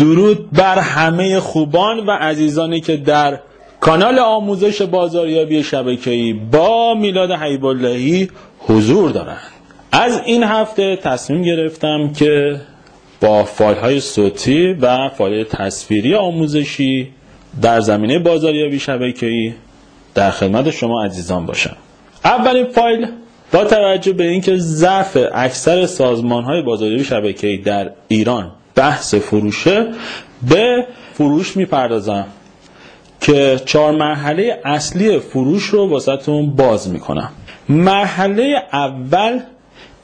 درود بر همه خوبان و عزیزانی که در کانال آموزش بازاریابی شبکه‌ای با میلاد حبیب اللهی حضور دارند. از این هفته تصمیم گرفتم که با فایل های صوتی و فایل تصویری آموزشی در زمینه بازاریابی شبکه‌ای در خدمت شما عزیزان باشم. اولین فایل با توجه به اینکه ضعف اکثر سازمان های بازاریابی شبکه‌ای در ایران بحث فروشه به فروش می‌پردازم که چهار مرحله اصلی فروش رو واسهتون باز می‌کنم. مرحله اول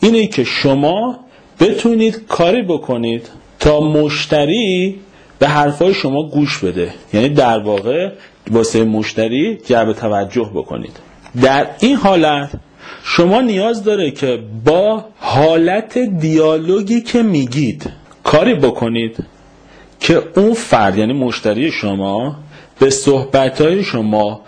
اینه که شما بتونید کاری بکنید تا مشتری به حرفای شما گوش بده. یعنی در واقع واسه مشتری جلب توجه بکنید. در این حالت شما نیاز داره که با حالت دیالوگی که میگید کاری بکنید که اون فرد یعنی مشتری شما به صحبتهای شما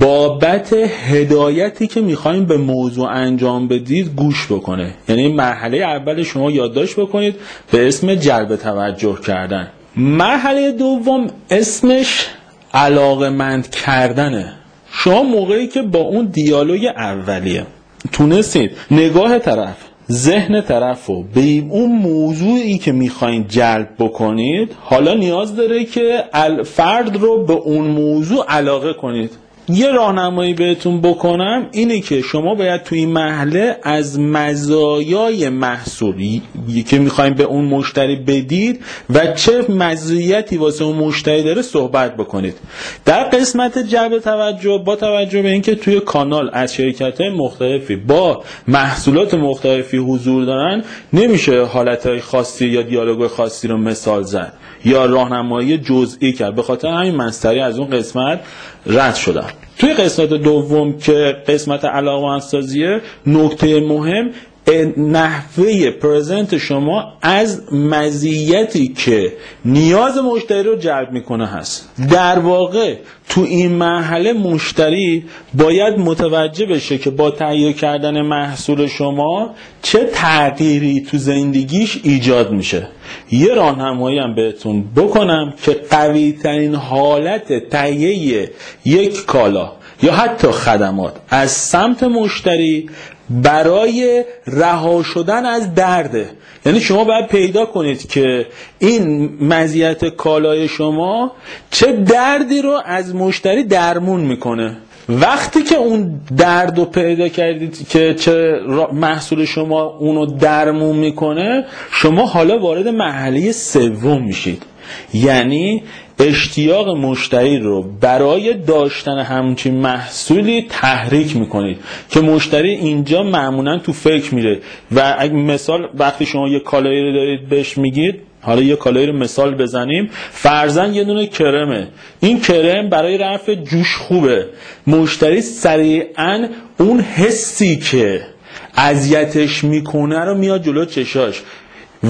بابت هدایتی که می‌خوایم به موضوع انجام بدید گوش بکنه. یعنی مرحله اول شما یادداشت بکنید به اسم جلب توجه کردن. مرحله دوم اسمش علاقمند کردنه. شما موقعی که با اون دیالوگ اولیه تونستید نگاه طرف ذهن طرف رو. به اون موضوعی که می‌خواین جلب بکنید حالا نیاز داره که فرد رو به اون موضوع علاقه کنید. یه راهنمایی بهتون بکنم اینه که شما باید توی این محله از مزایای محصولی که می‌خوایم به اون مشتری بدید و چه مزیتی واسه اون مشتری داره صحبت بکنید. در قسمت جلب توجه با توجه به اینکه توی کانال از شرکت های مختلفی با محصولات مختلفی حضور دارن نمیشه حالت خاصی یا دیالوگ خاصی رو مثال زد یا راهنمایی جزئی کرد. به خاطر همین منستری از اون قسمت رد شدم. توی قسمت دوم که قسمت علاقه انسازیه نکته مهم نحوه پرزنت شما از مزیتی که نیاز مشتری رو جلب می‌کنه هست. در واقع تو این مرحله مشتری باید متوجه بشه که با تهیه کردن محصول شما چه تغییری تو زندگیش ایجاد میشه. یه راهنمایی هم بهتون بکنم که قوی ترین حالت تهیه یک کالا یا حتی خدمات از سمت مشتری برای رها شدن از درده. یعنی شما باید پیدا کنید که این مزیت کالای شما چه دردی رو از مشتری درمون می‌کنه. وقتی که اون درد رو پیدا کردید که چه محصول شما اونو درمون می‌کنه شما حالا وارد محله سوم میشید. یعنی اشتیاق مشتری رو برای داشتن همچین محصولی تحریک می‌کنید که مشتری اینجا معمولا تو فکر میره. و مثال وقتی شما یه کالایی رو دارید بهش میگید حالا یه کالایی رو مثال بزنیم فرزن یه دونه کرمه. این کرم برای رفع جوش خوبه. مشتری سریعا اون حسی که اذیتش می‌کنه رو میاد جلو چشاش.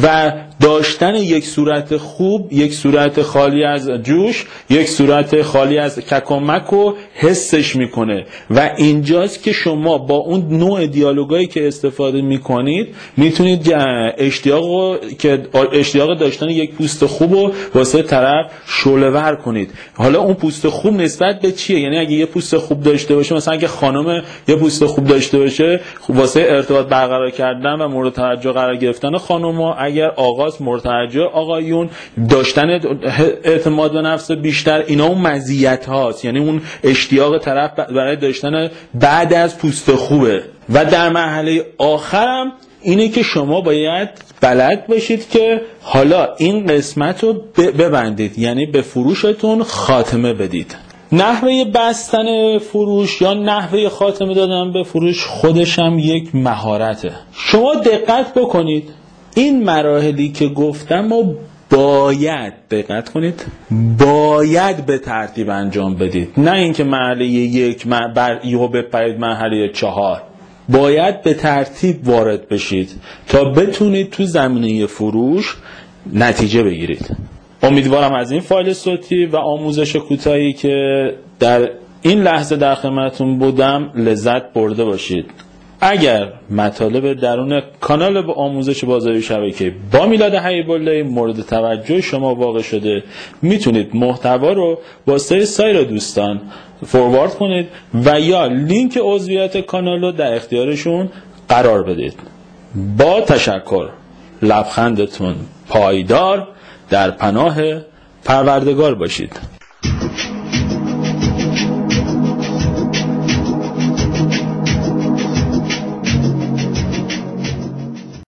و داشتن یک صورت خوب یک صورت خالی از جوش یک صورت خالی از ککمک و حسش می‌کنه. و اینجاست که شما با اون نوع دیالوگایی که استفاده می‌کنید می‌تونید اشتیاق که اشتیاق داشتن یک پوست خوب و واسه طرف شلور کنید. حالا اون پوست خوب نسبت به چیه؟ یعنی اگه یه پوست خوب داشته باشه مثلا اگه خانم یه پوست خوب داشته باشه واسه ارتباط برقرار کردن و مورد توجه قرار گرفتن خانم اگر آغاز مرتجع آقایون داشتن اعتماد به نفس بیشتر اینا اون مزیت هاست. یعنی اون اشتیاق طرف برای داشتن بعد از پوست خوبه. و در مرحله آخرم اینه که شما باید بلد باشید که حالا این قسمت رو ببندید. یعنی به فروشتون خاتمه بدید. نحوه بستن فروش یا نحوه خاتمه دادن به فروش خودش هم یک مهارته. شما دقت بکنید. این مراحلی که گفتم ما باید دقت کنید باید به ترتیب انجام بدید. نه اینکه مرحله یک بر یهو بپرید مرحله چهار. باید به ترتیب وارد بشید تا بتونید تو زمینه فروش نتیجه بگیرید. امیدوارم از این فایل صوتی و آموزش کوتاهی که در این لحظه در خدمتتون بودم لذت برده باشید. اگر مطالب درون کانال با آموزش بازاری شبکه با میلاد حیب مورد توجه شما واقع شده می‌تونید محتوا رو با سایر دوستان فوروارد کنید و یا لینک عضویت کانال رو در اختیارشون قرار بدید. با تشکر لبخندتون پایدار در پناه پروردگار باشید.